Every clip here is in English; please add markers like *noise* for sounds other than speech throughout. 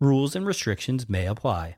Rules and restrictions may apply.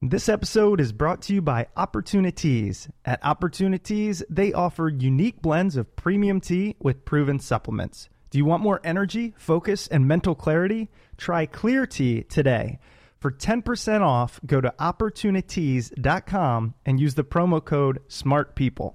This episode is brought to you by Opportuniteas. At Opportuniteas, they offer unique blends of premium tea with proven supplements. Do you want more energy, focus, and mental clarity? Try Clear Tea today. For 10% off, go to opportuniteas.com and use the promo code SMARTPeople.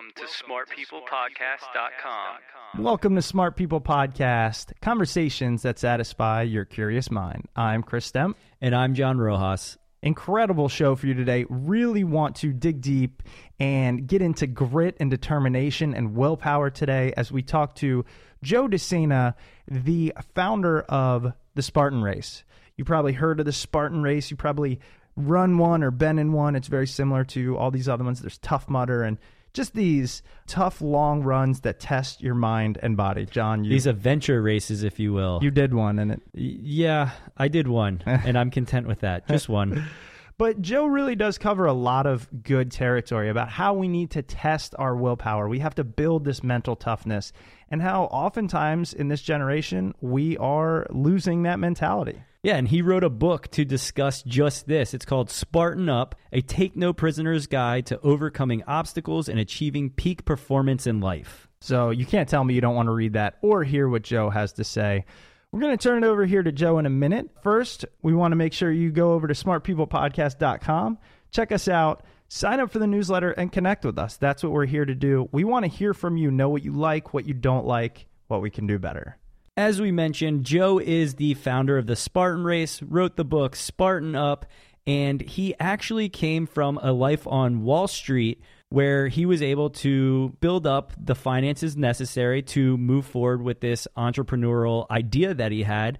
Welcome to smartpeoplepodcast.com. Welcome to Smart People Podcast, conversations that satisfy your curious mind. I'm Chris Stemp. And I'm John Rojas. Incredible show for you today. Really want to dig deep and get into grit and determination and willpower today as we talk to Joe De Sena, the founder of the Spartan Race. You probably heard of the Spartan Race. You probably run one or been in one. It's very similar to all these other ones. There's Tough Mudder and just these tough long runs that test your mind and body. John, you These adventure races, if you will. you did one and it yeah, I did one, *laughs* and I'm content with that. Just one. *laughs* But Joe really does cover a lot of good territory about how we need to test our willpower. We have to build this mental toughness, and how oftentimes in this generation we are losing that mentality. Yeah, and he wrote a book to discuss just this. It's called Spartan Up, a take no prisoners guide to overcoming obstacles and achieving peak performance in life. So you can't tell me you don't want to read that or hear what Joe has to say. We're going to turn it over here to Joe in a minute. First, we want to make sure you go over to smartpeoplepodcast.com, check us out, sign up for the newsletter, and connect with us. That's what we're here to do. We want to hear from you, know what you like, what you don't like, what we can do better. As we mentioned, Joe is the founder of the Spartan Race, wrote the book Spartan Up, and he actually came from a life on Wall Street where he was able to build up the finances necessary to move forward with this entrepreneurial idea that he had.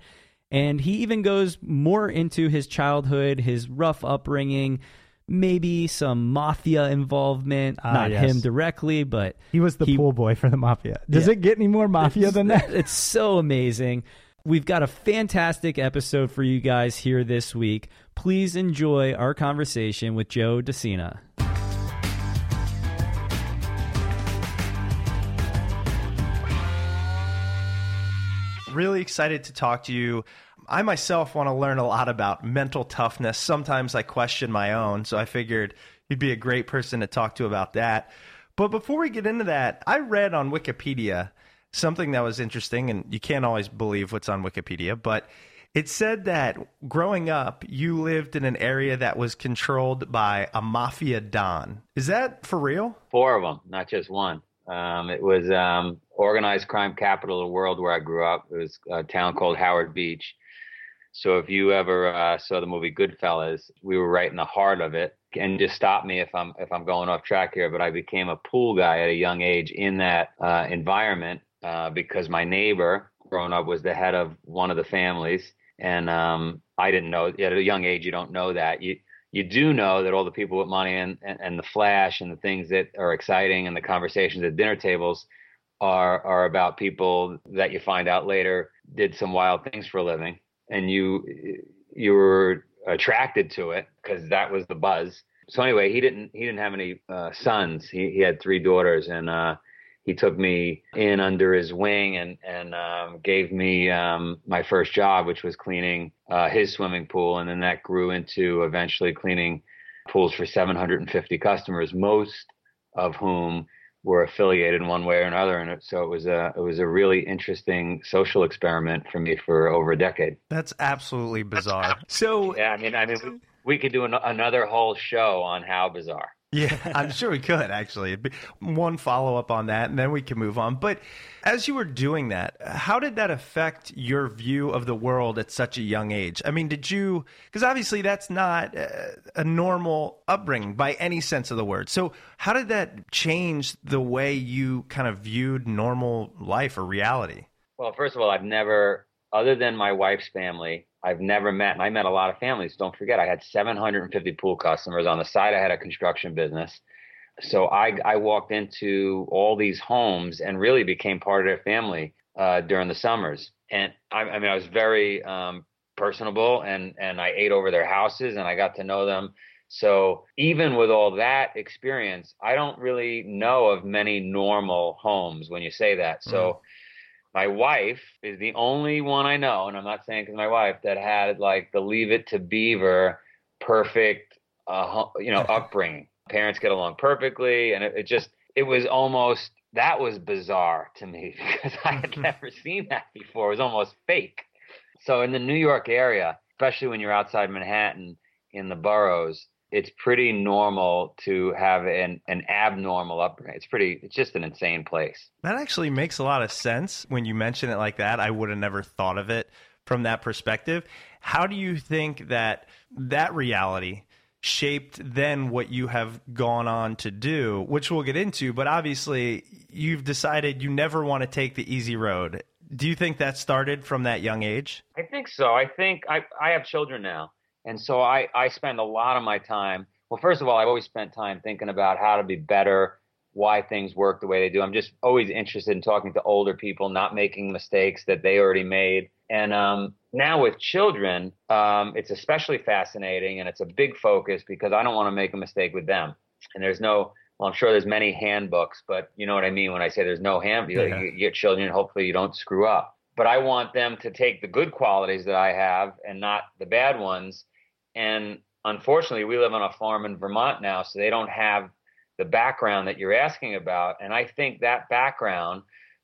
And he even goes more into his childhood, his rough upbringing, maybe some mafia involvement. Ah, Not yes. him directly, but He was the He- pool boy for the mafia. Does Yeah. it get any more mafia than that? *laughs* It's so amazing. We've got a fantastic episode for you guys here this week. Please enjoy our conversation with Joe De Sena. really excited to talk to you. I myself want to learn a lot about mental toughness. Sometimes I question my own, so I figured you'd be a great person to talk to about that. But before we get into that, I read on Wikipedia something that was interesting, and you can't always believe what's on Wikipedia, but It said that growing up, you lived in an area that was controlled by a mafia don. Is that for real? Four of them, not just one. Um, it was um, organized crime capital of the world where I grew up. It was a town called Howard Beach. So if you ever uh, saw the movie Goodfellas, we were right in the heart of it. And just stop me if I'm if I'm going off track here. But I became a pool guy at a young age in that uh, environment uh, because my neighbor, growing up, was the head of one of the families, and um, I didn't know at a young age you don't know that you you do know that all the people with money and, and, and the flash and the things that are exciting and the conversations at dinner tables are are about people that you find out later did some wild things for a living and you you were attracted to it because that was the buzz. So anyway, he didn't he didn't have any uh, sons. He he had three daughters, and uh, he took me in under his wing and and um, gave me um, my first job, which was cleaning uh, his swimming pool, and then that grew into eventually cleaning pools for 750 customers, most of whom were affiliated in one way or another, and so it was a it was a really interesting social experiment for me for over a decade. That's absolutely *laughs* bizarre. So yeah, I mean, I mean, we, we could do an, another whole show on how bizarre. Yeah, *laughs* I'm sure we could actually. One follow up on that, and then we can move on. But as you were doing that, how did that affect your view of the world at such a young age? I mean, did you, because obviously that's not uh, a normal upbringing by any sense of the word. So, how did that change the way you kind of viewed normal life or reality? Well, first of all, I've never, other than my wife's family, I've never met, and I met a lot of families. Don't forget, I had 750 pool customers. On the side, I had a construction business. So I, I walked into all these homes and really became part of their family uh, during the summers. And I, I mean, I was very um, personable and, and I ate over their houses and I got to know them. So even with all that experience, I don't really know of many normal homes when you say that. So mm my wife is the only one I know, and I'm not saying because my wife that had like the Leave It to Beaver perfect, uh, you know, *laughs* upbringing. Parents get along perfectly, and it, it just it was almost that was bizarre to me *laughs* because I had never seen that before. It was almost fake. So in the New York area, especially when you're outside Manhattan in the boroughs, it's pretty normal to have an, an abnormal upbringing. It's pretty, it's just an insane place. That actually makes a lot of sense when you mention it like that. I would have never thought of it from that perspective. How do you think that that reality shaped then what you have gone on to do, which we'll get into, but obviously you've decided you never want to take the easy road. Do you think that started from that young age? I think so. I think I, I have children now. And so I, I spend a lot of my time. Well, first of all, I've always spent time thinking about how to be better, why things work the way they do. I'm just always interested in talking to older people, not making mistakes that they already made. And um, now with children, um, it's especially fascinating and it's a big focus because I don't want to make a mistake with them. And there's no, well, I'm sure there's many handbooks, but you know what I mean when I say there's no handbook. Yeah. You, you get children, hopefully you don't screw up. But I want them to take the good qualities that I have and not the bad ones and unfortunately, we live on a farm in Vermont now, so they don't have the background that you're asking about. And I think that background,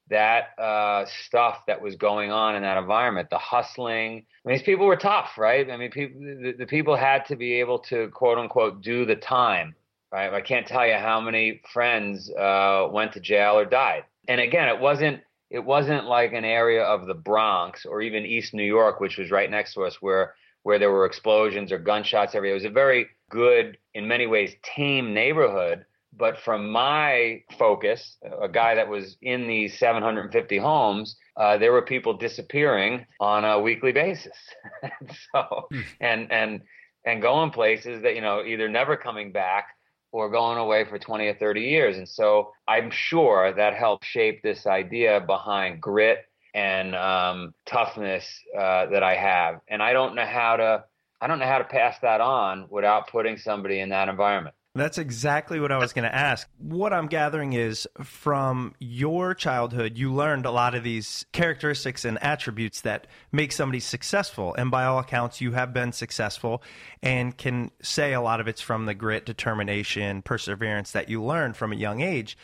that uh, stuff that was going on in that environment, the hustling. I mean, these people were tough, right? I mean, people, the, the people had to be able to quote unquote do the time, right? I can't tell you how many friends uh, went to jail or died. And again, it wasn't it wasn't like an area of the Bronx or even East New York, which was right next to us, where where there were explosions or gunshots everywhere. It was a very good, in many ways, tame neighborhood. But from my focus, a guy that was in these 750 homes, uh, there were people disappearing on a weekly basis. *laughs* so, hmm. and and and going places that you know either never coming back or going away for 20 or 30 years. And so I'm sure that helped shape this idea behind grit and um, toughness uh, that I have, and I don't know how to I don't know how to pass that on without putting somebody in that environment. That's exactly what I was going to ask. What I'm gathering is from your childhood, you learned a lot of these characteristics and attributes that make somebody successful. And by all accounts, you have been successful and can say a lot of it's from the grit, determination, perseverance that you learned from a young age.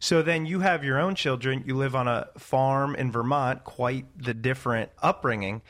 So then you have your own children. You live on a farm in Vermont, quite the different upbringing.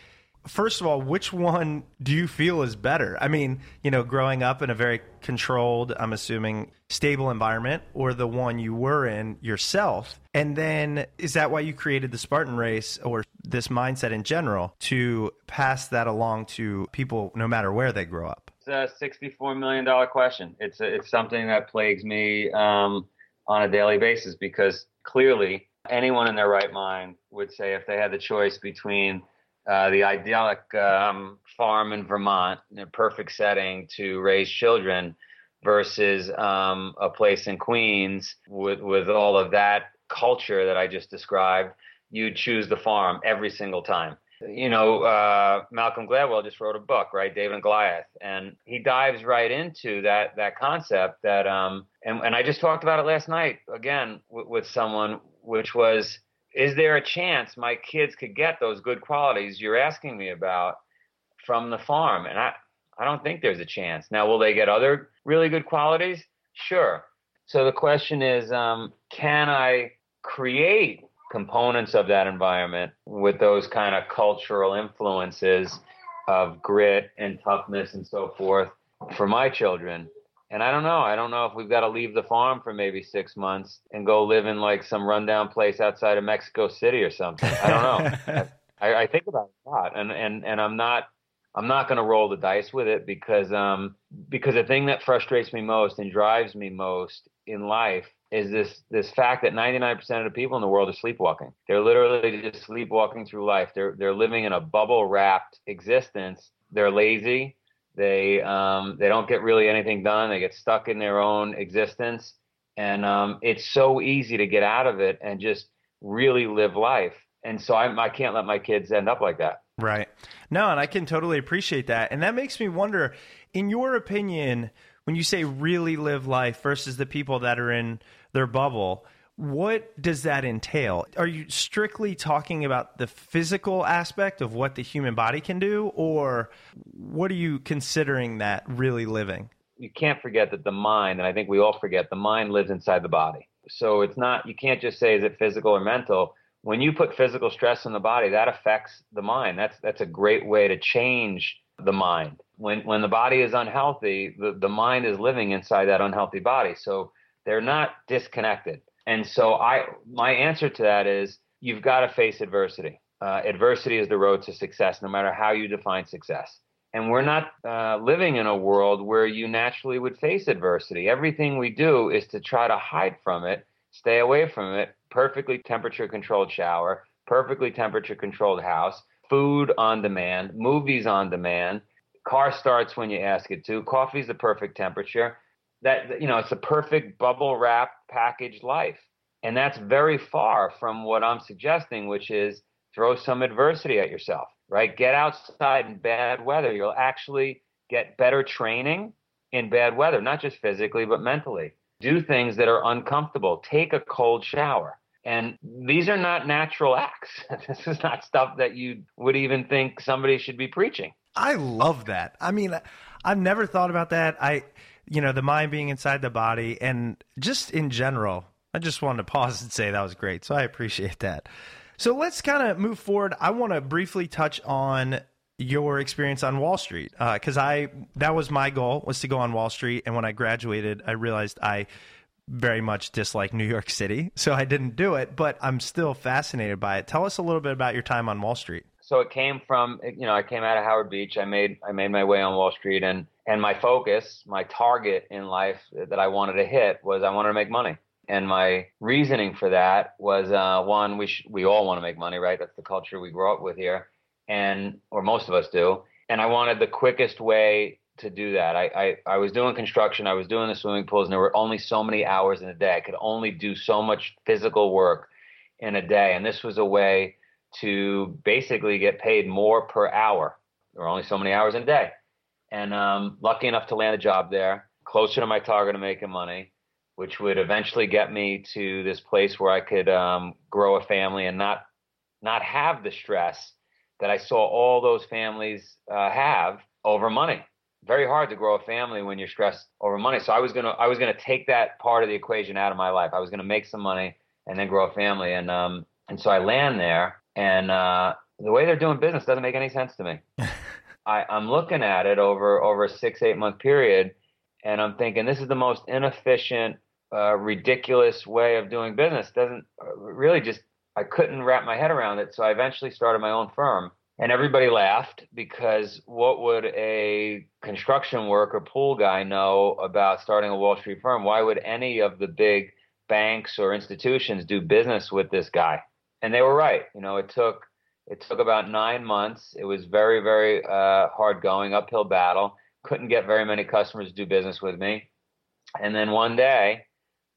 first of all, which one do you feel is better? I mean, you know, growing up in a very controlled, I'm assuming, stable environment, or the one you were in yourself? And then is that why you created the Spartan race or this mindset in general to pass that along to people no matter where they grow up? It's a $64 million question. It's, a, it's something that plagues me um, on a daily basis because clearly anyone in their right mind would say if they had the choice between uh, the idyllic um, farm in Vermont, in a perfect setting to raise children, versus um, a place in Queens with with all of that culture that I just described, you'd choose the farm every single time. You know, uh, Malcolm Gladwell just wrote a book, right, David and Goliath, and he dives right into that that concept that, um, and and I just talked about it last night again w- with someone, which was is there a chance my kids could get those good qualities you're asking me about from the farm? And I, I don't think there's a chance. Now, will they get other really good qualities? Sure. So the question is, um, can I create components of that environment with those kind of cultural influences of grit and toughness and so forth for my children? And I don't know. I don't know if we've got to leave the farm for maybe six months and go live in like some rundown place outside of Mexico City or something. I don't know. *laughs* I, I think about it a lot, and and and I'm not I'm not going to roll the dice with it because um because the thing that frustrates me most and drives me most in life is this this fact that 99% of the people in the world are sleepwalking. They're literally just sleepwalking through life. They're they're living in a bubble wrapped existence. They're lazy. They um, they don't get really anything done. They get stuck in their own existence, and um, it's so easy to get out of it and just really live life. And so I, I can't let my kids end up like that. Right. No, and I can totally appreciate that. And that makes me wonder, in your opinion, when you say really live life versus the people that are in their bubble, what does that entail? Are you strictly talking about the physical aspect of what the human body can do, or what are you considering that really living? You can't forget that the mind, and I think we all forget, the mind lives inside the body. So it's not, you can't just say, is it physical or mental? When you put physical stress on the body, that affects the mind. That's, that's a great way to change the mind. When, when the body is unhealthy, the, the mind is living inside that unhealthy body. So they're not disconnected and so I, my answer to that is you've got to face adversity. Uh, adversity is the road to success, no matter how you define success. And we're not uh, living in a world where you naturally would face adversity. Everything we do is to try to hide from it, stay away from it. Perfectly temperature controlled shower, perfectly temperature controlled house, food on demand, movies on demand, car starts when you ask it to, coffee's the perfect temperature that you know it's a perfect bubble wrap packaged life. And that's very far from what i'm suggesting which is throw some adversity at yourself right? Get outside in bad weather. You'll actually get better training in bad weather not just physically but mentally. Do things that are uncomfortable. Take a cold shower. And these are not natural acts. *laughs* This is not stuff that you would even think somebody should be preaching. I love that. I mean i've never thought about that. I you know, the mind being inside the body and just in general. I just wanted to pause and say that was great. So I appreciate that. So let's kind of move forward. I want to briefly touch on your experience on Wall Street because uh, I that was my goal was to go on Wall Street, and when I graduated, I realized I very much dislike New York City, so I didn't do it. But I'm still fascinated by it. Tell us a little bit about your time on Wall Street. So it came from you know I came out of Howard Beach. I made I made my way on Wall Street and and my focus, my target in life that I wanted to hit was I wanted to make money. And my reasoning for that was uh, one, we sh- we all want to make money, right? That's the culture we grow up with here, and or most of us do. And I wanted the quickest way to do that. I, I, I was doing construction, I was doing the swimming pools, and there were only so many hours in a day. I could only do so much physical work in a day, and this was a way to basically get paid more per hour. There were only so many hours in a day and um, lucky enough to land a job there, closer to my target of making money, which would eventually get me to this place where I could um, grow a family and not not have the stress that I saw all those families uh, have over money. Very hard to grow a family when you're stressed over money. So I was gonna I was gonna take that part of the equation out of my life. I was gonna make some money and then grow a family. And um, and so I land there and uh, the way they're doing business doesn't make any sense to me. *laughs* I, I'm looking at it over over a six eight month period, and I'm thinking this is the most inefficient, uh, ridiculous way of doing business. Doesn't uh, really just I couldn't wrap my head around it. So I eventually started my own firm, and everybody laughed because what would a construction worker pool guy know about starting a Wall Street firm? Why would any of the big banks or institutions do business with this guy? And they were right. You know, it took it took about nine months. It was very, very uh, hard going, uphill battle. Couldn't get very many customers to do business with me. And then one day,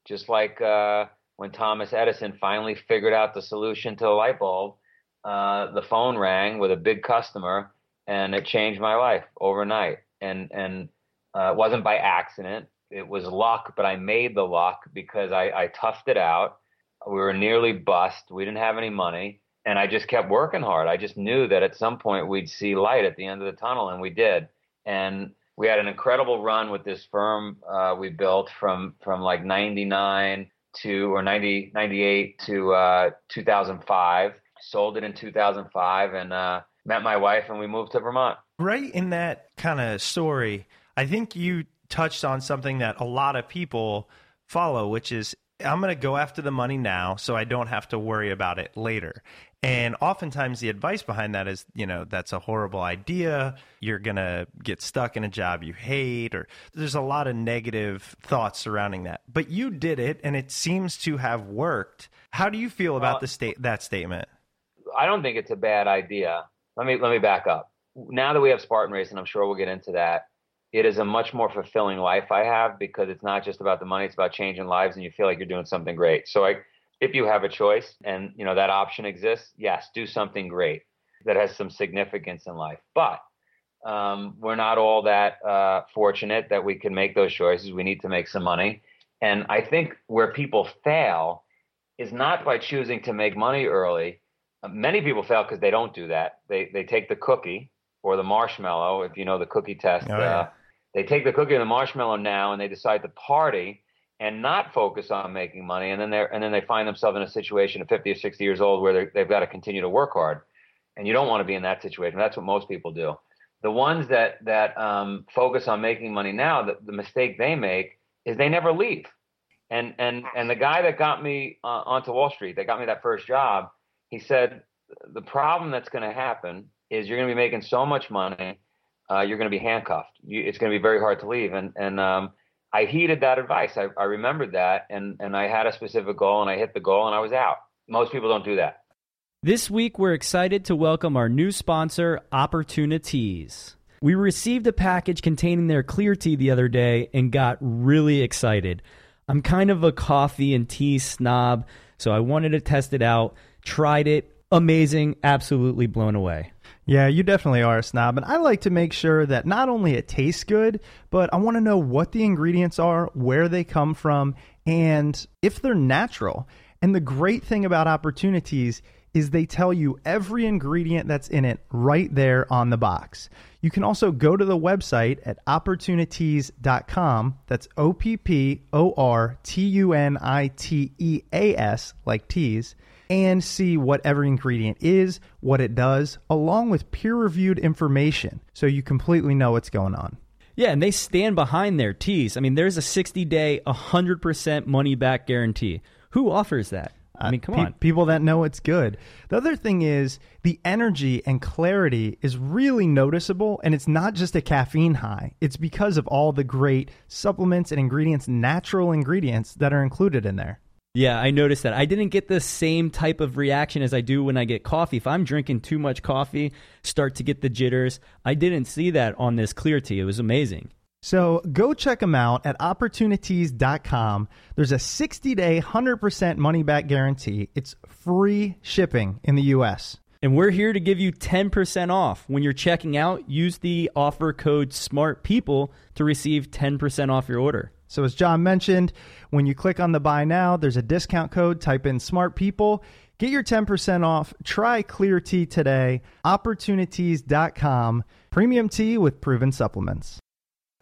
just like uh, when Thomas Edison finally figured out the solution to the light bulb, uh, the phone rang with a big customer, and it changed my life overnight. And and uh, it wasn't by accident. It was luck, but I made the luck because I, I toughed it out. We were nearly bust. We didn't have any money and I just kept working hard. I just knew that at some point we'd see light at the end of the tunnel, and we did. And we had an incredible run with this firm uh, we built from from like 99 to or 90 98 to uh, 2005. Sold it in 2005 and uh, met my wife, and we moved to Vermont. Right in that kind of story, I think you touched on something that a lot of people follow, which is I'm going to go after the money now so I don't have to worry about it later. And oftentimes the advice behind that is, you know, that's a horrible idea. You're going to get stuck in a job you hate, or there's a lot of negative thoughts surrounding that. But you did it and it seems to have worked. How do you feel about uh, the state that statement? I don't think it's a bad idea. Let me let me back up. Now that we have Spartan Race, and I'm sure we'll get into that, it is a much more fulfilling life I have because it's not just about the money; it's about changing lives, and you feel like you're doing something great. So, I, if you have a choice and you know that option exists, yes, do something great that has some significance in life. But um, we're not all that uh, fortunate that we can make those choices. We need to make some money, and I think where people fail is not by choosing to make money early. Uh, many people fail because they don't do that. They they take the cookie or the marshmallow, if you know the cookie test. Oh, yeah. uh, they take the cookie and the marshmallow now and they decide to party and not focus on making money and then they and then they find themselves in a situation at 50 or 60 years old where they've got to continue to work hard and you don't want to be in that situation that's what most people do the ones that that um, focus on making money now the, the mistake they make is they never leave and and and the guy that got me uh, onto wall street that got me that first job he said the problem that's going to happen is you're going to be making so much money uh, you're going to be handcuffed. You, it's going to be very hard to leave. And and um, I heeded that advice. I, I remembered that, and and I had a specific goal, and I hit the goal, and I was out. Most people don't do that. This week, we're excited to welcome our new sponsor, Opportuniteas. We received a package containing their clear tea the other day and got really excited. I'm kind of a coffee and tea snob, so I wanted to test it out. Tried it. Amazing. Absolutely blown away. Yeah, you definitely are a snob. And I like to make sure that not only it tastes good, but I want to know what the ingredients are, where they come from, and if they're natural. And the great thing about opportuniteas is they tell you every ingredient that's in it right there on the box. You can also go to the website at opportuniteas.com. That's O P P O R T U N I T E A S, like teas and see what every ingredient is, what it does, along with peer reviewed information so you completely know what's going on. Yeah, and they stand behind their teas. I mean, there's a 60 day, 100% money back guarantee. Who offers that? I mean, come uh, pe- on. People that know it's good. The other thing is the energy and clarity is really noticeable, and it's not just a caffeine high. It's because of all the great supplements and ingredients, natural ingredients that are included in there. Yeah, I noticed that. I didn't get the same type of reaction as I do when I get coffee. If I'm drinking too much coffee, start to get the jitters. I didn't see that on this clear tea. It was amazing. So go check them out at opportuniteas.com. There's a 60 day, 100% money back guarantee. It's free shipping in the U.S. And we're here to give you 10% off. When you're checking out, use the offer code SMARTPeople to receive 10% off your order. So, as John mentioned, when you click on the buy now, there's a discount code. Type in smart people. Get your 10% off. Try Clear Tea today. Opportuniteas.com. Premium tea with proven supplements.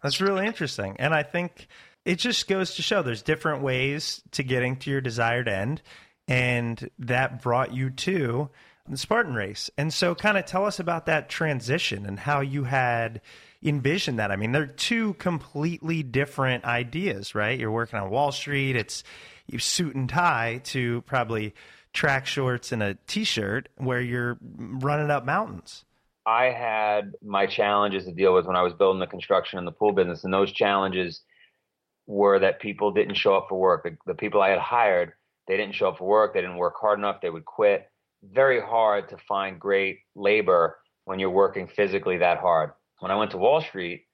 That's really interesting. And I think it just goes to show there's different ways to getting to your desired end. And that brought you to the Spartan race. And so, kind of tell us about that transition and how you had envisioned that. I mean, they're two completely different ideas, right? You're working on Wall Street, it's you suit and tie to probably track shorts and a t-shirt where you're running up mountains. I had my challenges to deal with when I was building the construction and the pool business, and those challenges were that people didn't show up for work. The, the people I had hired, they didn't show up for work. They didn't work hard enough. They would quit. Very hard to find great labor when you're working physically that hard. When I went to Wall Street,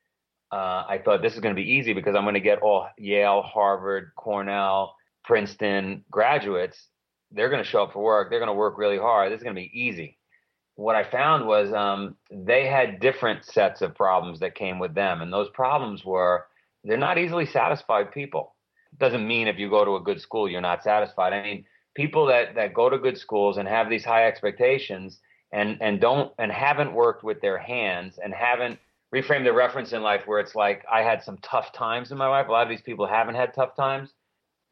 uh, I thought this is going to be easy because I'm going to get all Yale, Harvard, Cornell, Princeton graduates. They're going to show up for work. They're going to work really hard. This is going to be easy. What I found was um, they had different sets of problems that came with them, and those problems were they're not easily satisfied people. Doesn't mean if you go to a good school you're not satisfied. I mean, people that that go to good schools and have these high expectations and and don't and haven't worked with their hands and haven't reframed their reference in life where it's like I had some tough times in my life. A lot of these people haven't had tough times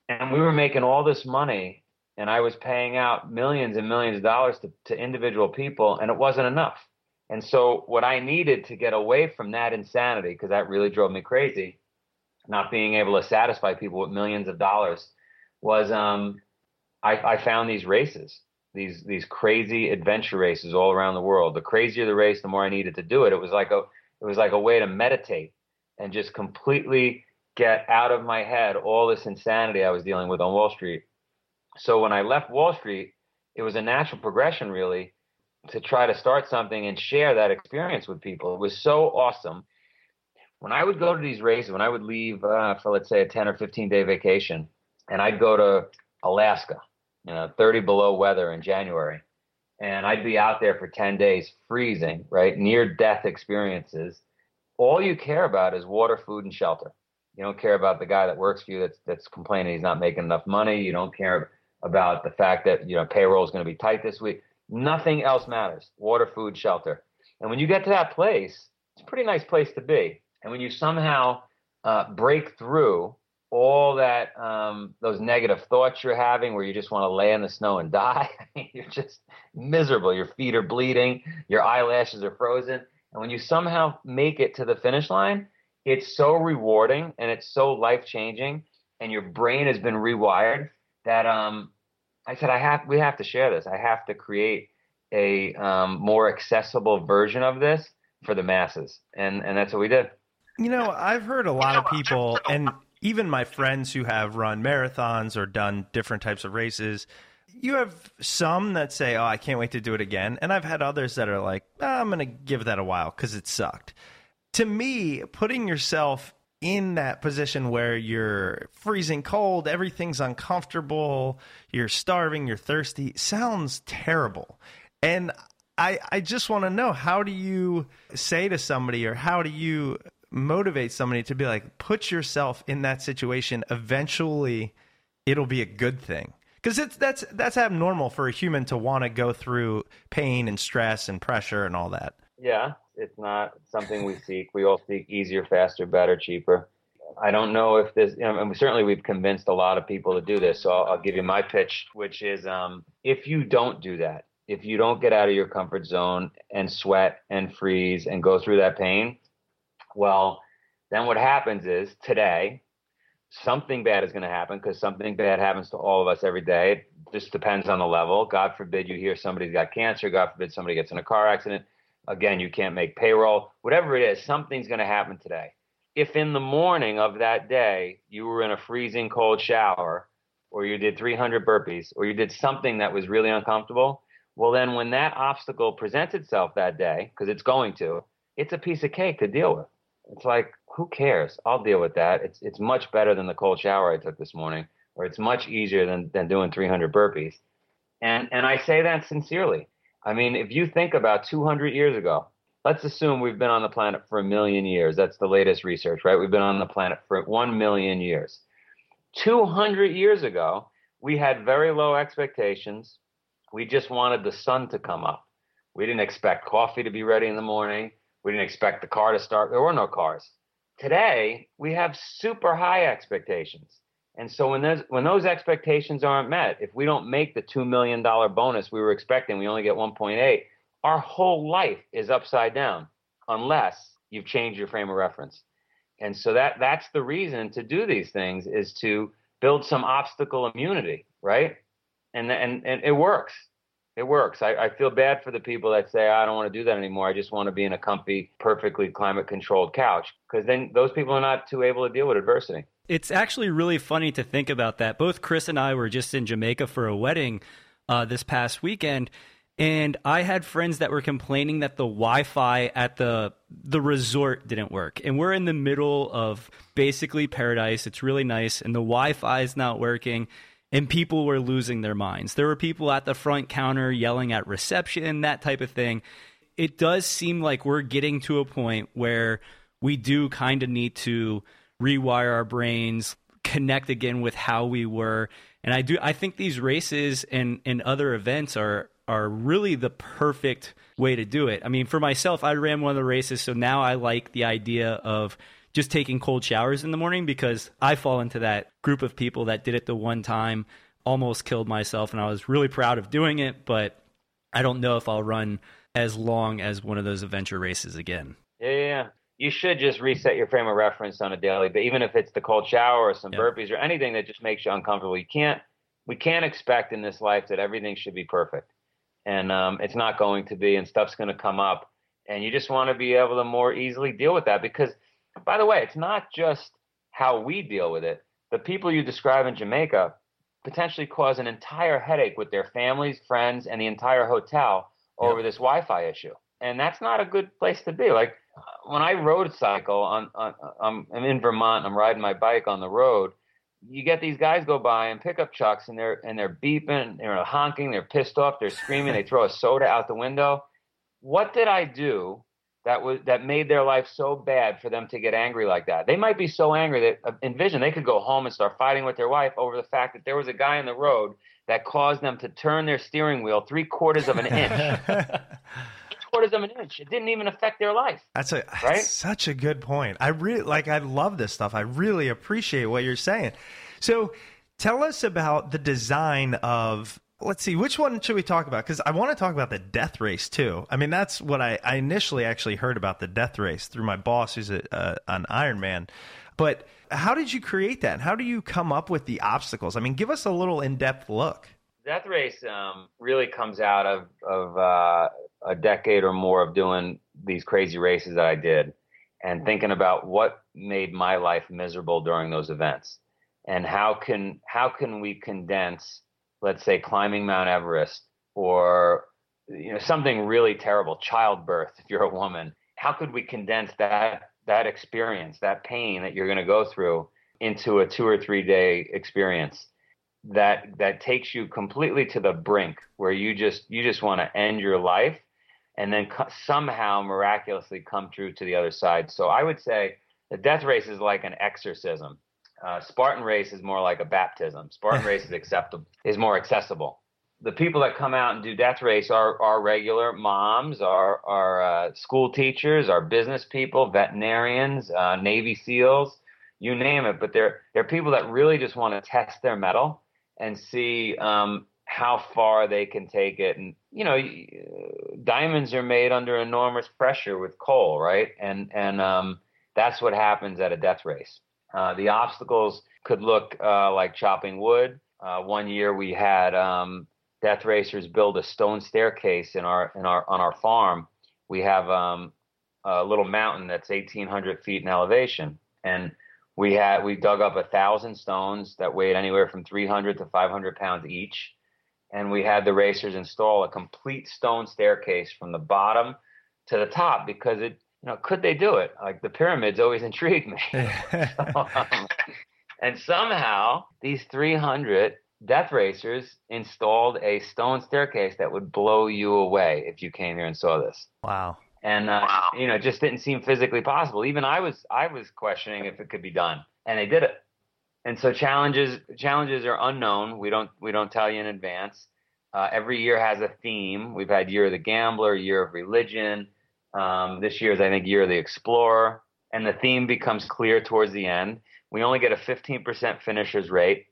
and we were making all this money and I was paying out millions and millions of dollars to, to individual people and it wasn't enough. And so what I needed to get away from that insanity, because that really drove me crazy, not being able to satisfy people with millions of dollars, was um, I, I found these races, these these crazy adventure races all around the world. The crazier the race, the more I needed to do it. It was like a it was like a way to meditate and just completely get out of my head all this insanity I was dealing with on Wall Street. So when I left Wall Street, it was a natural progression, really, to try to start something and share that experience with people. It was so awesome. When I would go to these races, when I would leave uh, for, let's say, a 10 or 15 day vacation, and I'd go to Alaska, you know, 30 below weather in January, and I'd be out there for 10 days freezing, right? Near death experiences. All you care about is water, food, and shelter. You don't care about the guy that works for you that's that's complaining he's not making enough money. You don't care about the fact that you know payroll is going to be tight this week. Nothing else matters. Water, food, shelter. And when you get to that place, it's a pretty nice place to be. And when you somehow uh, break through all that um, those negative thoughts you're having, where you just want to lay in the snow and *laughs* die, you're just miserable. Your feet are bleeding, your eyelashes are frozen, and when you somehow make it to the finish line, it's so rewarding and it's so life changing and your brain has been rewired that um I said I have we have to share this. I have to create a um, more accessible version of this for the masses. And and that's what we did. You know, I've heard a lot of people and even my friends who have run marathons or done different types of races, you have some that say, "Oh, I can't wait to do it again," and I've had others that are like, oh, "I'm going to give that a while because it sucked." to me, putting yourself in that position where you're freezing cold, everything's uncomfortable, you're starving, you're thirsty, sounds terrible. And I I just want to know how do you say to somebody or how do you motivate somebody to be like put yourself in that situation eventually it'll be a good thing because it's that's that's abnormal for a human to want to go through pain and stress and pressure and all that yeah it's not something we seek. We all seek easier, faster, better, cheaper. I don't know if this, you know, and certainly we've convinced a lot of people to do this. So I'll, I'll give you my pitch, which is um, if you don't do that, if you don't get out of your comfort zone and sweat and freeze and go through that pain, well, then what happens is today, something bad is going to happen because something bad happens to all of us every day. It just depends on the level. God forbid you hear somebody's got cancer. God forbid somebody gets in a car accident. Again, you can't make payroll. Whatever it is, something's going to happen today. If in the morning of that day you were in a freezing cold shower, or you did 300 burpees, or you did something that was really uncomfortable, well, then when that obstacle presents itself that day, because it's going to, it's a piece of cake to deal with. It's like, who cares? I'll deal with that. It's it's much better than the cold shower I took this morning, or it's much easier than than doing 300 burpees. And and I say that sincerely. I mean, if you think about 200 years ago, let's assume we've been on the planet for a million years. That's the latest research, right? We've been on the planet for 1 million years. 200 years ago, we had very low expectations. We just wanted the sun to come up. We didn't expect coffee to be ready in the morning. We didn't expect the car to start. There were no cars. Today, we have super high expectations. And so when those when those expectations aren't met, if we don't make the two million dollar bonus we were expecting, we only get 1.8. Our whole life is upside down unless you've changed your frame of reference. And so that that's the reason to do these things is to build some obstacle immunity, right? And and and it works. It works. I, I feel bad for the people that say I don't want to do that anymore. I just want to be in a comfy, perfectly climate controlled couch because then those people are not too able to deal with adversity. It's actually really funny to think about that. Both Chris and I were just in Jamaica for a wedding uh, this past weekend, and I had friends that were complaining that the Wi-Fi at the the resort didn't work. And we're in the middle of basically paradise. It's really nice, and the Wi-Fi is not working. And people were losing their minds. There were people at the front counter yelling at reception, that type of thing. It does seem like we're getting to a point where we do kind of need to rewire our brains, connect again with how we were. And I do I think these races and, and other events are are really the perfect way to do it. I mean, for myself, I ran one of the races, so now I like the idea of just taking cold showers in the morning because I fall into that group of people that did it the one time, almost killed myself, and I was really proud of doing it, but I don't know if I'll run as long as one of those adventure races again. Yeah, yeah, yeah. You should just reset your frame of reference on a daily, but even if it's the cold shower or some Yeah. burpees or anything that just makes you uncomfortable, you can't. We can't expect in this life that everything should be perfect, and um, it's not going to be, and stuff's going to come up, and you just want to be able to more easily deal with that. Because, by the way, it's not just how we deal with it. The people you describe in Jamaica potentially cause an entire headache with their families, friends, and the entire hotel over this Wi-Fi issue, and that's not a good place to be. Like when I road cycle on, on I'm, I'm in Vermont, I'm riding my bike on the road. You get these guys go by in pickup trucks, and they're and they're beeping, they're honking, they're pissed off, they're screaming, they throw a soda out the window. What did I do that was that made their life so bad for them to get angry like that? They might be so angry that uh, envision they could go home and start fighting with their wife over the fact that there was a guy in the road that caused them to turn their steering wheel three quarters of an inch. *laughs* three quarters of an inch. It didn't even affect their life. That's a Right? that's such a good point. I really like. I love this stuff. I really appreciate what you're saying. So, tell us about the design of. Let's see, which one should we talk about? Because I want to talk about the death race too. I mean, that's what I, I initially actually heard about the death race through my boss, who's a, an Ironman. But how did you create that? and How do you come up with the obstacles? I mean, give us a little in depth look. Death Race um, really comes out of of uh, a decade or more of doing these crazy races that I did, and thinking about what made my life miserable during those events, and how can how can we condense, let's say, climbing Mount Everest or you know something really terrible, childbirth if you're a woman. How could we condense that that experience, that pain that you're going to go through, into a two or three day experience? that that takes you completely to the brink where you just you just want to end your life and then co- somehow miraculously come through to the other side so i would say the death race is like an exorcism uh, spartan race is more like a baptism spartan *laughs* race is acceptable is more accessible the people that come out and do death race are are regular moms are are uh, school teachers are business people veterinarians uh, navy seals you name it but they're they're people that really just want to test their mettle and see um, how far they can take it. And you know, uh, diamonds are made under enormous pressure with coal, right? And and um, that's what happens at a death race. Uh, the obstacles could look uh, like chopping wood. Uh, one year we had um, death racers build a stone staircase in our in our on our farm. We have um, a little mountain that's 1,800 feet in elevation, and we had we dug up a thousand stones that weighed anywhere from 300 to 500 pounds each, and we had the racers install a complete stone staircase from the bottom to the top because it you know could they do it? Like the pyramids always intrigued me. *laughs* *laughs* Um, and somehow these 300 death racers installed a stone staircase that would blow you away if you came here and saw this. Wow. and uh, you know it just didn't seem physically possible. Even i was i was questioning if it could be done and they did it. And so challenges challenges are unknown. We don't we don't tell you in advance. Uh, every year has a theme. We've had year of the gambler year of religion um, this year is i think year of the explorer and the theme becomes clear towards the end We only get a 15% finishers rate.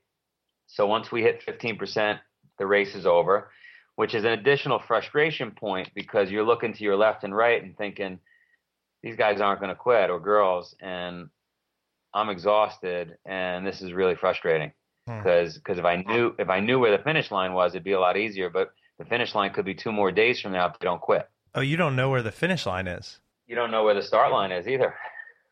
So once we hit 15%, the race is over, which is an additional frustration point because you're looking to your left and right and thinking, these guys aren't going to quit or girls. And I'm exhausted and this is really frustrating because because if I knew if I knew where the finish line was, it'd be a lot easier. But the finish line could be two more days from now if they don't quit. Oh, you don't know where the finish line is. You don't know where the start line is either.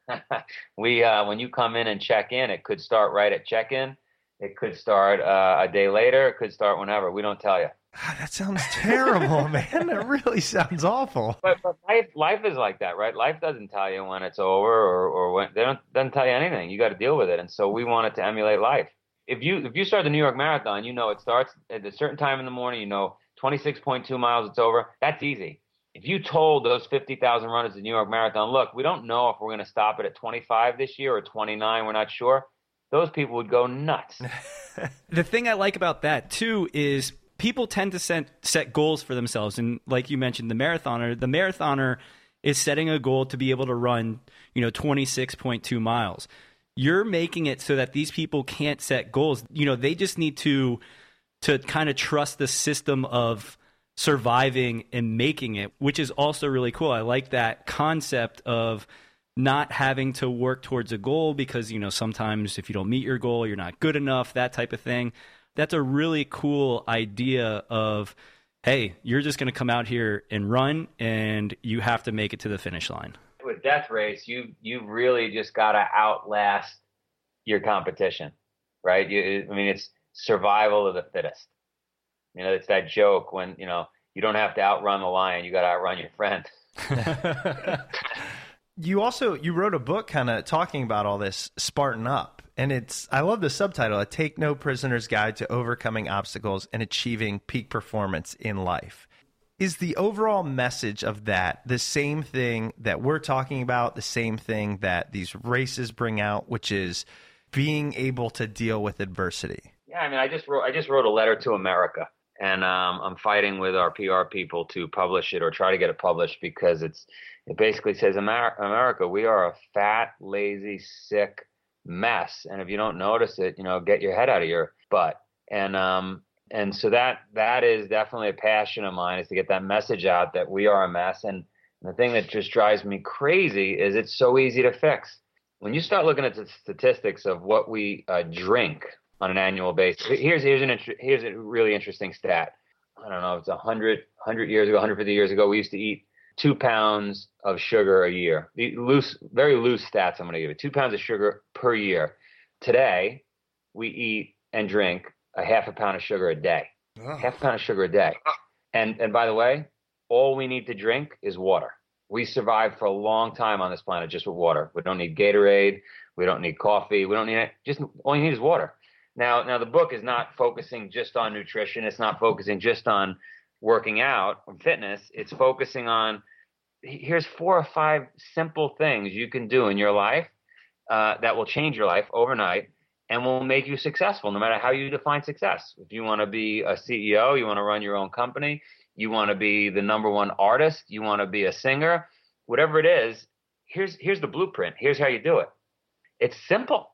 *laughs* we uh, when you come in and check in, it could start right at check in. It could start uh, a day later. It could start whenever. We don't tell you. God, that sounds terrible, *laughs* man. That really sounds awful. But, but life life is like that, right? Life doesn't tell you when it's over or, or when they don't doesn't tell you anything. You got to deal with it. And so we wanted to emulate life. If you if you start the New York Marathon, you know it starts at a certain time in the morning. You know 26.2 miles. It's over. That's easy. If you told those 50,000 runners the New York Marathon, look, we don't know if we're going to stop it at 25 this year or 29. We're not sure. Those people would go nuts. *laughs* the thing I like about that too is people tend to set, set goals for themselves. And like you mentioned, the marathoner, the marathoner is setting a goal to be able to run, you know, 26.2 miles. You're making it so that these people can't set goals. You know, they just need to to kind of trust the system of surviving and making it, which is also really cool. I like that concept of not having to work towards a goal because, you know, sometimes if you don't meet your goal, you're not good enough, that type of thing. That's a really cool idea of, hey, you're just going to come out here and run and you have to make it to the finish line. With death race, you you really just got to outlast your competition, right? You, I mean, it's survival of the fittest. You know, it's that joke when, you know, you don't have to outrun the lion, you got to outrun your friend. *laughs* you also you wrote a book kind of talking about all this Spartan up. And it's I love the subtitle, A Take No Prisoners Guide to Overcoming Obstacles and Achieving Peak Performance in Life. Is the overall message of that the same thing that we're talking about, the same thing that these races bring out, which is being able to deal with adversity? Yeah, I mean, I just wrote I just wrote a letter to America, and um, I'm fighting with our PR people to publish it or try to get it published because it's it basically says Amer- America, we are a fat, lazy, sick mess, and if you don't notice it, you know, get your head out of your butt. And um, and so that that is definitely a passion of mine is to get that message out that we are a mess. And the thing that just drives me crazy is it's so easy to fix. When you start looking at the statistics of what we uh, drink on an annual basis. Here's here's an here's a really interesting stat. I don't know, it's a hundred hundred years ago, 150 years ago, we used to eat two pounds of sugar a year. The loose, very loose stats. I'm going to give you two pounds of sugar per year. Today, we eat and drink a half a pound of sugar a day. Oh. Half a pound of sugar a day. Ah. And and by the way, all we need to drink is water. We survive for a long time on this planet just with water. We don't need Gatorade. We don't need coffee. We don't need it. Just all you need is water. Now, now the book is not focusing just on nutrition. It's not focusing just on working out or fitness. It's focusing on here's four or five simple things you can do in your life uh, that will change your life overnight and will make you successful, no matter how you define success. If you want to be a CEO, you want to run your own company, you want to be the number one artist, you want to be a singer, whatever it is, here's here's the blueprint. Here's how you do it. It's simple,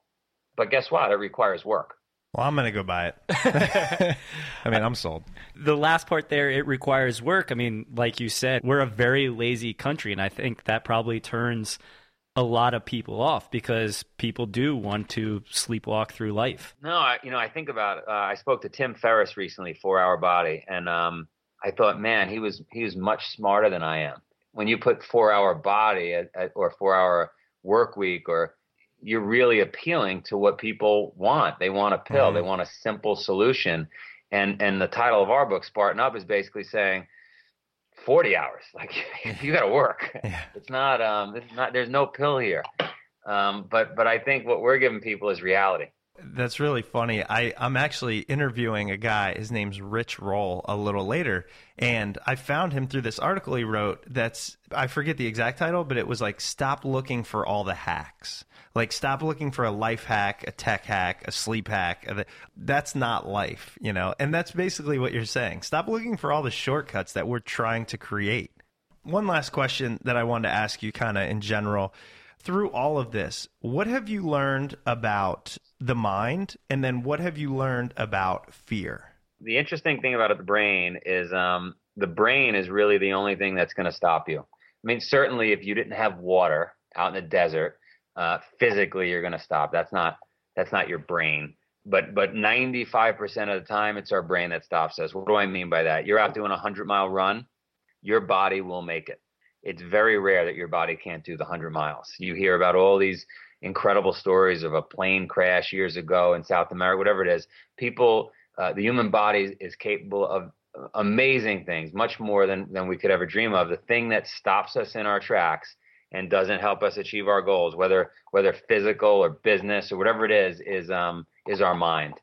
but guess what? It requires work. Well, I'm going to go buy it. *laughs* I mean, I'm sold. The last part there, it requires work. I mean, like you said, we're a very lazy country, and I think that probably turns a lot of people off because people do want to sleepwalk through life. No, I, you know, I think about. Uh, I spoke to Tim Ferriss recently, Four Hour Body, and um, I thought, man, he was he was much smarter than I am. When you put Four Hour Body at, at, or Four Hour Work Week or you're really appealing to what people want. They want a pill. Mm-hmm. They want a simple solution. And and the title of our book, Spartan Up, is basically saying 40 hours. *laughs* Like *laughs* you got to work. *laughs* Yeah. It's not um it's not there's no pill here. Um but but I think what we're giving people is reality. That's really funny. I, I'm actually interviewing a guy. His name's Rich Roll a little later. And I found him through this article he wrote that's, I forget the exact title, but it was like, Stop Looking for All the Hacks. Like, stop looking for a life hack, a tech hack, a sleep hack. That's not life, you know? And that's basically what you're saying. Stop looking for all the shortcuts that we're trying to create. One last question that I wanted to ask you, kind of in general through all of this, what have you learned about the mind, and then what have you learned about fear? The interesting thing about the brain is um, the brain is really the only thing that's going to stop you. I mean, certainly if you didn't have water out in the desert, uh, physically you're going to stop. That's not that's not your brain. But but 95% of the time, it's our brain that stops us. What do I mean by that? You're out doing a 100 mile run, your body will make it. It's very rare that your body can't do the 100 miles. You hear about all these incredible stories of a plane crash years ago in South America, whatever it is. People, uh, the human body is capable of amazing things, much more than, than we could ever dream of. The thing that stops us in our tracks and doesn't help us achieve our goals, whether whether physical or business or whatever it is, is um is our mind.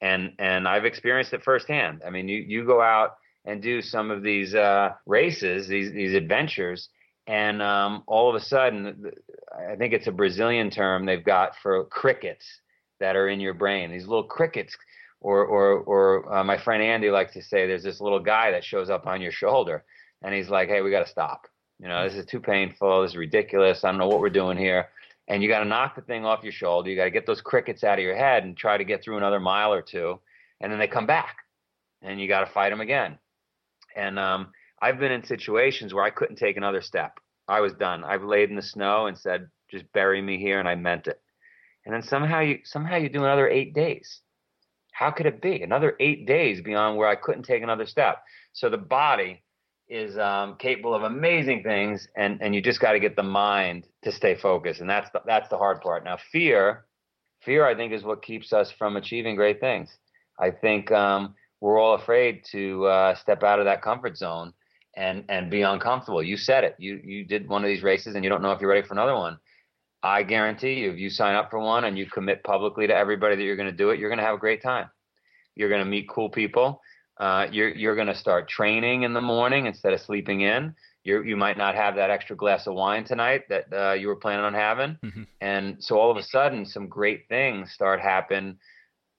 And and I've experienced it firsthand. I mean, you you go out and do some of these uh, races, these these adventures, and um, all of a sudden, I think it's a Brazilian term they've got for crickets that are in your brain. These little crickets, or or or uh, my friend Andy likes to say, there's this little guy that shows up on your shoulder, and he's like, "Hey, we got to stop. You know, this is too painful. This is ridiculous. I don't know what we're doing here." And you got to knock the thing off your shoulder. You got to get those crickets out of your head and try to get through another mile or two, and then they come back, and you got to fight them again. And um, I've been in situations where I couldn't take another step. I was done. I've laid in the snow and said, "Just bury me here," and I meant it. And then somehow you somehow you do another eight days. How could it be another eight days beyond where I couldn't take another step? So the body is um, capable of amazing things, and and you just got to get the mind to stay focused, and that's the, that's the hard part. Now, fear, fear, I think, is what keeps us from achieving great things. I think um, we're all afraid to uh, step out of that comfort zone and and be uncomfortable. You said it. You you did one of these races, and you don't know if you're ready for another one. I guarantee you, if you sign up for one and you commit publicly to everybody that you're going to do it, you're going to have a great time. You're going to meet cool people uh, you're you're going to start training in the morning instead of sleeping in. You you might not have that extra glass of wine tonight that uh, you were planning on having, mm-hmm. and so all of a sudden, some great things start happen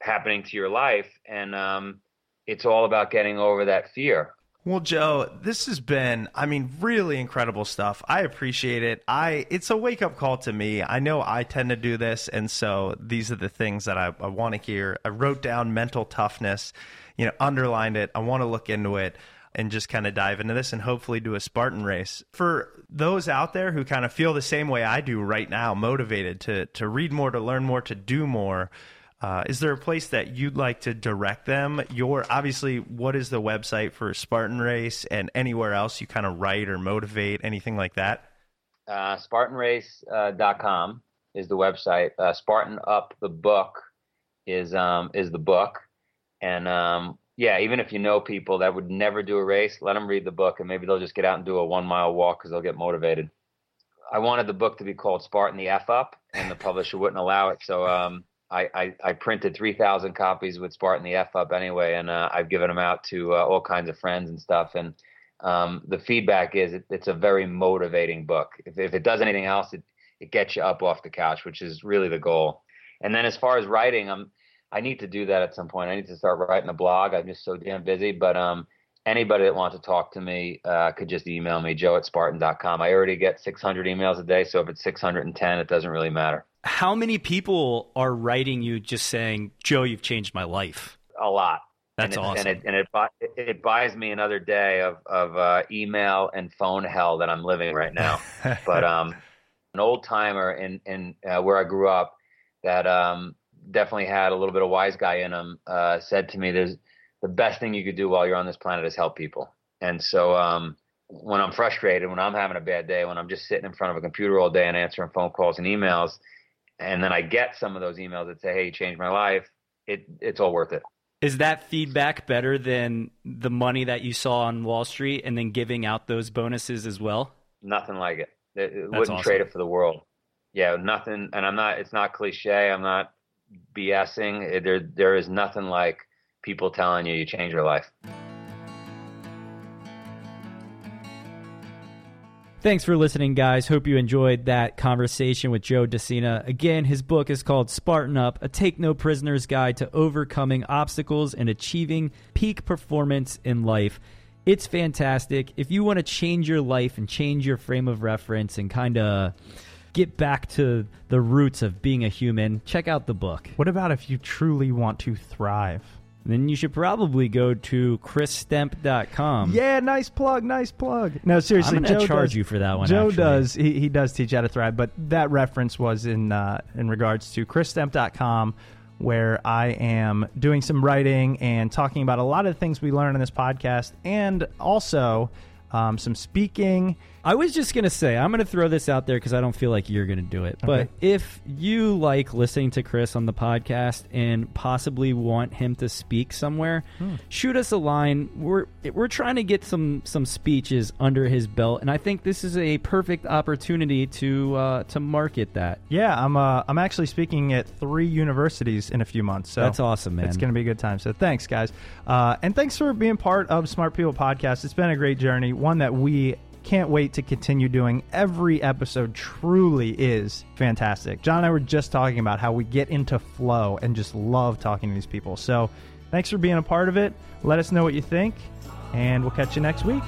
happening to your life, and um, it's all about getting over that fear. Well, Joe, this has been, I mean, really incredible stuff. I appreciate it. I it's a wake up call to me. I know I tend to do this, and so these are the things that I, I want to hear. I wrote down mental toughness you know, underlined it. I want to look into it and just kind of dive into this and hopefully do a Spartan race. For those out there who kind of feel the same way I do right now, motivated to to read more, to learn more, to do more, uh, is there a place that you'd like to direct them? Your obviously, what is the website for Spartan Race and anywhere else you kind of write or motivate, anything like that? Uh, SpartanRace.com uh, is the website. Uh, Spartan Up the book is um, is the book. And um, yeah, even if you know people that would never do a race, let them read the book and maybe they'll just get out and do a one mile walk because they'll get motivated. I wanted the book to be called Spartan the F Up, and the publisher wouldn't allow it. So um, I, I, I, printed 3,000 copies with Spartan the F Up anyway, and uh, I've given them out to uh, all kinds of friends and stuff. And um, the feedback is it, it's a very motivating book. If, if it does anything else, it, it gets you up off the couch, which is really the goal. And then as far as writing, I'm I need to do that at some point. I need to start writing a blog. I'm just so damn busy. But um, anybody that wants to talk to me uh, could just email me, joe at spartan.com. I already get 600 emails a day. So if it's 610, it doesn't really matter. How many people are writing you just saying, Joe, you've changed my life? A lot. That's and awesome. And, it, and it, it, buys me another day of, of uh, email and phone hell that I'm living right now. *laughs* but um, an old timer in, in uh, where I grew up that um, definitely had a little bit of wise guy in him, uh, said to me, "There's the best thing you could do while you're on this planet is help people." And so, um, when I'm frustrated, when I'm having a bad day, when I'm just sitting in front of a computer all day and answering phone calls and emails, and then I get some of those emails that say, "Hey, you changed my life," it it's all worth it. Is that feedback better than the money that you saw on Wall Street and then giving out those bonuses as well? Nothing like it. It, it wouldn't awesome. trade it for the world. Yeah, nothing. And I'm not. It's not cliche. I'm not BSing. There, there is nothing like people telling you you change your life. Thanks for listening, guys. Hope you enjoyed that conversation with Joe De Sena. Again, his book is called Spartan Up A Take No Prisoners Guide to Overcoming Obstacles and Achieving Peak Performance in Life. It's fantastic. If you want to change your life and change your frame of reference and kind of get back to the roots of being a human, check out the book. What about if you truly want to thrive? Then you should probably go to chrisstemp.com. Yeah, nice plug, nice plug. No, seriously, I'm gonna Joe charge does- you for that one, Joe actually. does. He, he does teach how to thrive, but that reference was in uh, in regards to chrisstemp.com, where I am doing some writing and talking about a lot of the things we learn in this podcast, and also um, some speaking. I was just going to say, I'm going to throw this out there because I don't feel like you're going to do it. But Okay. if you like listening to Chris on the podcast and possibly want him to speak somewhere, Hmm. shoot us a line. We're we're trying to get some some speeches under his belt, and I think this is a perfect opportunity to uh, to market that. Yeah, I'm uh, I'm actually speaking at three universities in a few months. So That's awesome, man. It's going to be a good time. So thanks, guys, uh, and thanks for being part of Smart People Podcast. It's been a great journey, one that we can't wait to continue doing. Every episode truly is fantastic. John and I were just talking about how we get into flow and just love talking to these people. So thanks for being a part of it. Let us know what you think, and we'll catch you next week.